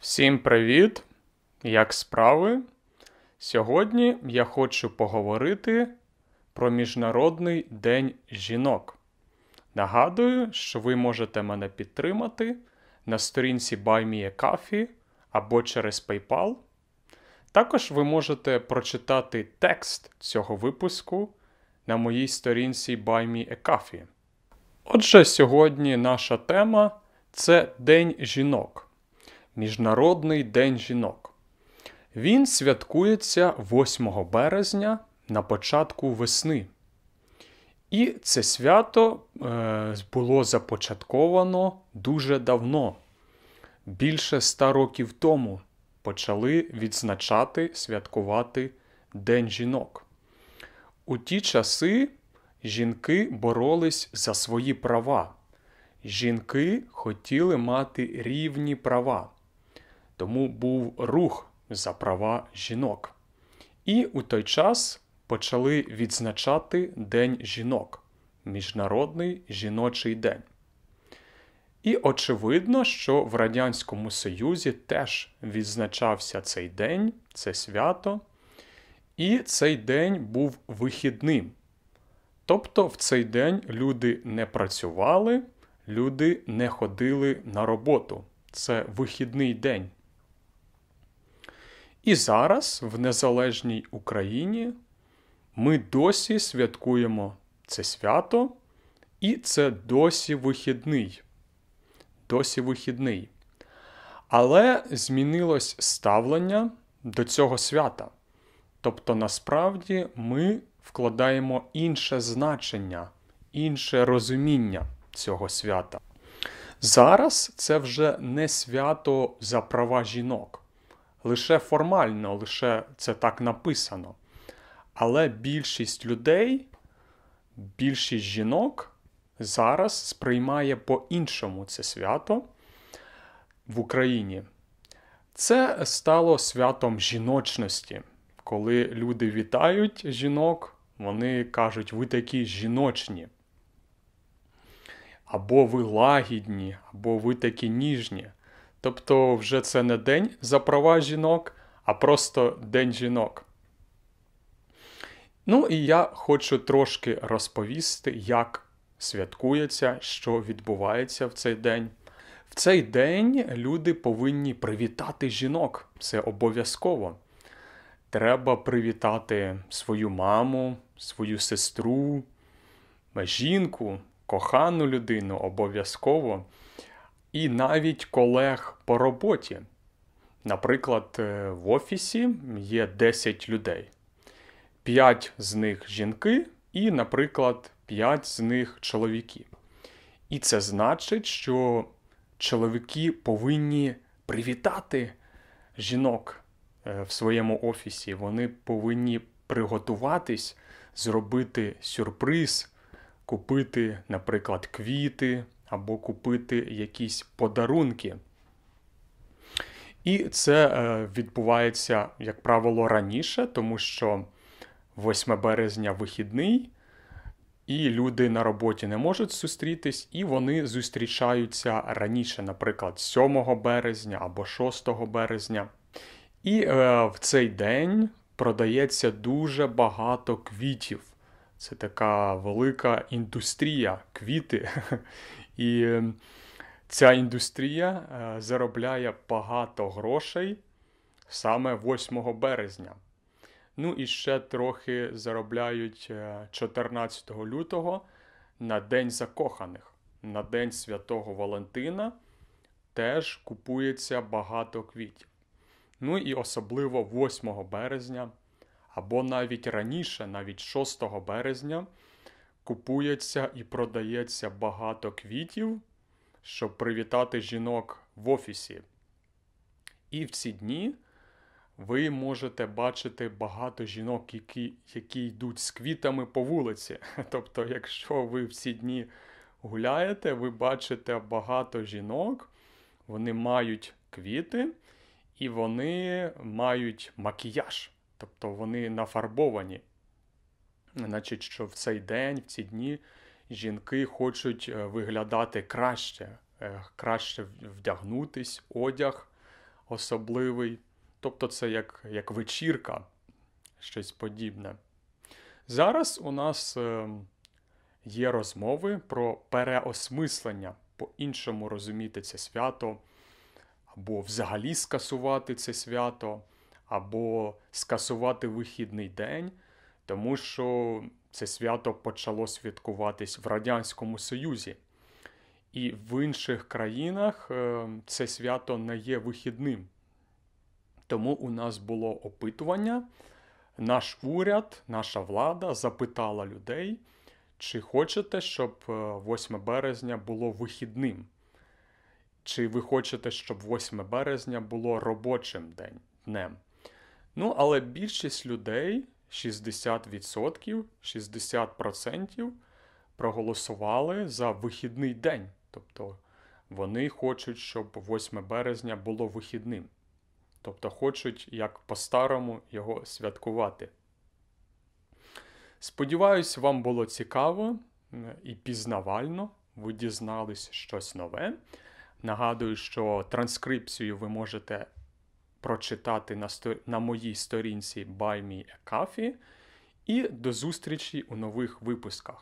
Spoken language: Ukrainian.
Всім привіт! Як справи? Сьогодні я хочу поговорити про Міжнародний день жінок. Нагадую, що ви можете мене підтримати на сторінці BuyMeACoffee або через PayPal. Також ви можете прочитати текст цього випуску на моїй сторінці BuyMeACoffee. Отже, сьогодні наша тема це День жінок. Міжнародний день жінок. Він святкується 8 березня на початку весни. І це свято е, було започатковано дуже давно. Більше ста років тому почали відзначати святкувати День жінок. У ті часи жінки боролись за свої права. Жінки хотіли мати рівні права. Тому був рух за права жінок. І у той час почали відзначати День жінок Міжнародний жіночий день. І очевидно, що в Радянському Союзі теж відзначався цей день, це свято, і цей день був вихідним. Тобто в цей день люди не працювали, люди не ходили на роботу. Це вихідний день. І зараз, в незалежній Україні, ми досі святкуємо це свято, і це досі вихідний. Досі вихідний. Але змінилось ставлення до цього свята. Тобто, насправді, ми вкладаємо інше значення, інше розуміння цього свята. Зараз це вже не свято за права жінок лише формально, лише це так написано. Але більшість людей, більшість жінок зараз сприймає по-іншому це свято в Україні. Це стало святом жіночності. Коли люди вітають жінок, вони кажуть, ви такі жіночні. Або ви лагідні, або ви такі ніжні. Тобто, вже це не день за права жінок, а просто День жінок. Ну і я хочу трошки розповісти, як святкується, що відбувається в цей день. В цей день люди повинні привітати жінок. Це обов'язково. Треба привітати свою маму, свою сестру, жінку, кохану людину обов'язково і навіть колег по роботі. Наприклад, е, в офісі є 10 людей, 5 з них жінки, і, наприклад, 5 з них чоловіки. І це значить, що чоловіки повинні привітати жінок е, в своєму офісі. Вони повинні приготуватись, зробити сюрприз, купити, наприклад, квіти або купити якісь подарунки. І це е, відбувається, як правило, раніше, тому що 8 березня вихідний, і люди на роботі не можуть зустрітись, і вони зустрічаються раніше, наприклад, 7 березня або 6 березня. І е, в цей день продається дуже багато квітів. Це така велика індустрія квіти. І ем, ця індустрія е, заробляє багато грошей саме 8 березня. Ну і ще трохи заробляють 14 е, лютого на День закоханих, на День Святого Валентина теж купується багато квітів. Ну і особливо 8 березня, або навіть раніше, навіть 6 березня купується і продається багато квітів, щоб привітати жінок в офісі. І в ці дні ви можете бачити багато жінок, які які йдуть з квітами по вулиці. Тобто, якщо ви в ці дні гуляєте, ви бачите багато жінок, вони мають квіти і вони мають макіяж, тобто вони нафарбовані. Значить, що в цей день, в ці дні жінки хочуть е, виглядати краще, е, краще вдягнутись, одяг, особливий. Тобто це як, як вечірка, щось подібне. Зараз у нас е, є розмови про переосмислення, по-іншому розуміти це свято, або взагалі скасувати це свято, або скасувати вихідний день, тому що це свято почало святкуватись в Радянському Союзі. І в інших країнах е, це свято не є вихідним. Тому у нас було опитування. Наш уряд, наша влада запитала людей, чи хочете, щоб 8 березня було вихідним? Чи ви хочете, щоб 8 березня було робочим днем? Ну, але більшість людей, 60%, 60% проголосували за вихідний день. Тобто вони хочуть, щоб 8 березня було вихідним. Тобто хочуть, як по-старому, його святкувати. Сподіваюсь, вам було цікаво і пізнавально. Ви дізнались щось нове. Нагадую, що транскрипцію ви можете прочитати на сто... на моїй сторінці Buy Me a Coffee. І до зустрічі у нових випусках.